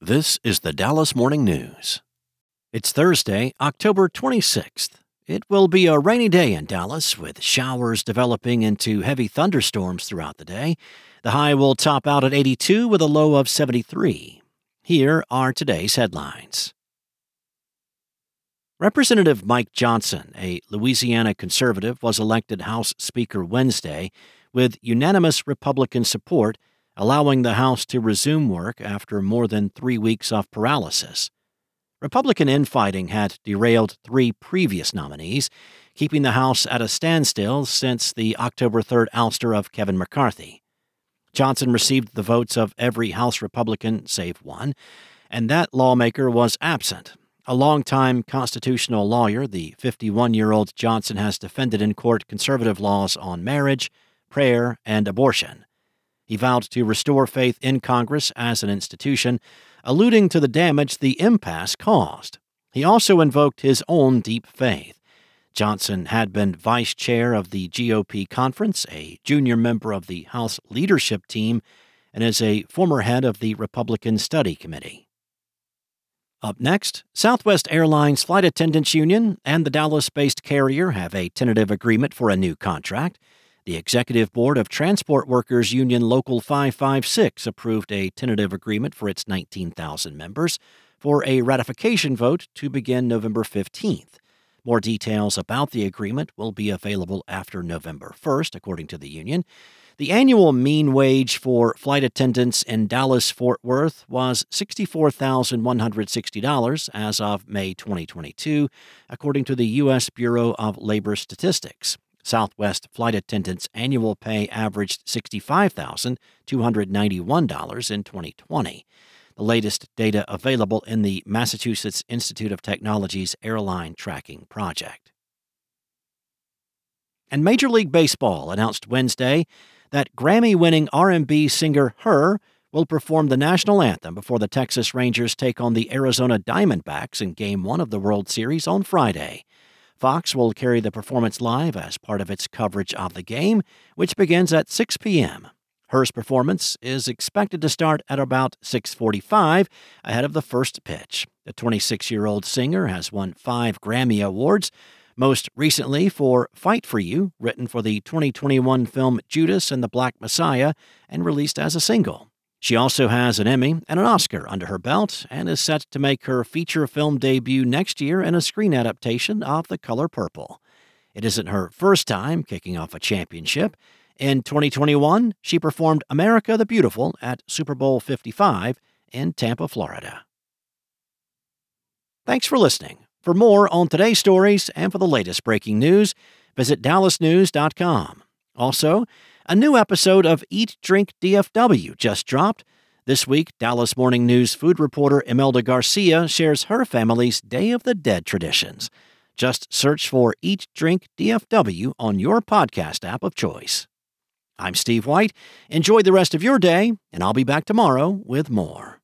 This is the Dallas Morning News. It's Thursday, October 26th. It will be a rainy day in Dallas, with showers developing into heavy thunderstorms throughout the day. The high will top out at 82 with a low of 73. Here are today's headlines. Representative Mike Johnson, a Louisiana conservative, was elected House Speaker Wednesday with unanimous Republican support allowing the House to resume work after more than three weeks of paralysis. Republican infighting had derailed three previous nominees, keeping the House at a standstill since the October 3rd ouster of Kevin McCarthy. Johnson received the votes of every House Republican save one, and that lawmaker was absent. A longtime constitutional lawyer, the 51 year old Johnson has defended in court conservative laws on marriage, prayer, and abortion. He vowed to restore faith in Congress as an institution, alluding to the damage the impasse caused. He also invoked his own deep faith. Johnson had been vice chair of the GOP conference, a junior member of the House leadership team, and is a former head of the Republican Study Committee. Up next, Southwest Airlines Flight Attendants Union and the Dallas based carrier have a tentative agreement for a new contract. The Executive Board of Transport Workers Union Local 556 approved a tentative agreement for its 19,000 members for a ratification vote to begin November 15th. More details about the agreement will be available after November 1st, according to the union. The annual mean wage for flight attendants in Dallas Fort Worth was $64,160 as of May 2022, according to the U.S. Bureau of Labor Statistics. Southwest flight attendants' annual pay averaged $65,291 in 2020. The latest data available in the Massachusetts Institute of Technology's Airline Tracking Project. And Major League Baseball announced Wednesday that Grammy-winning R&B singer H.E.R. will perform the national anthem before the Texas Rangers take on the Arizona Diamondbacks in Game 1 of the World Series on Friday. Fox will carry the performance live as part of its coverage of the game, which begins at 6 p.m. H.E.R.'s performance is expected to start at about 6:45 ahead of the first pitch. The 26-year-old singer has won 5 Grammy Awards, most recently for Fight for You, written for the 2021 film Judas and the Black Messiah and released as a single. She also has an Emmy and an Oscar under her belt and is set to make her feature film debut next year in a screen adaptation of The Color Purple. It isn't her first time kicking off a championship. In 2021, she performed America the Beautiful at Super Bowl 55 in Tampa, Florida. Thanks for listening. For more on today's stories and for the latest breaking news, visit dallasnews.com. Also, a new episode of Eat Drink DFW just dropped. This week, Dallas Morning News food reporter Imelda Garcia shares her family's Day of the Dead traditions. Just search for Eat Drink DFW on your podcast app of choice. I'm Steve White. Enjoy the rest of your day, and I'll be back tomorrow with more.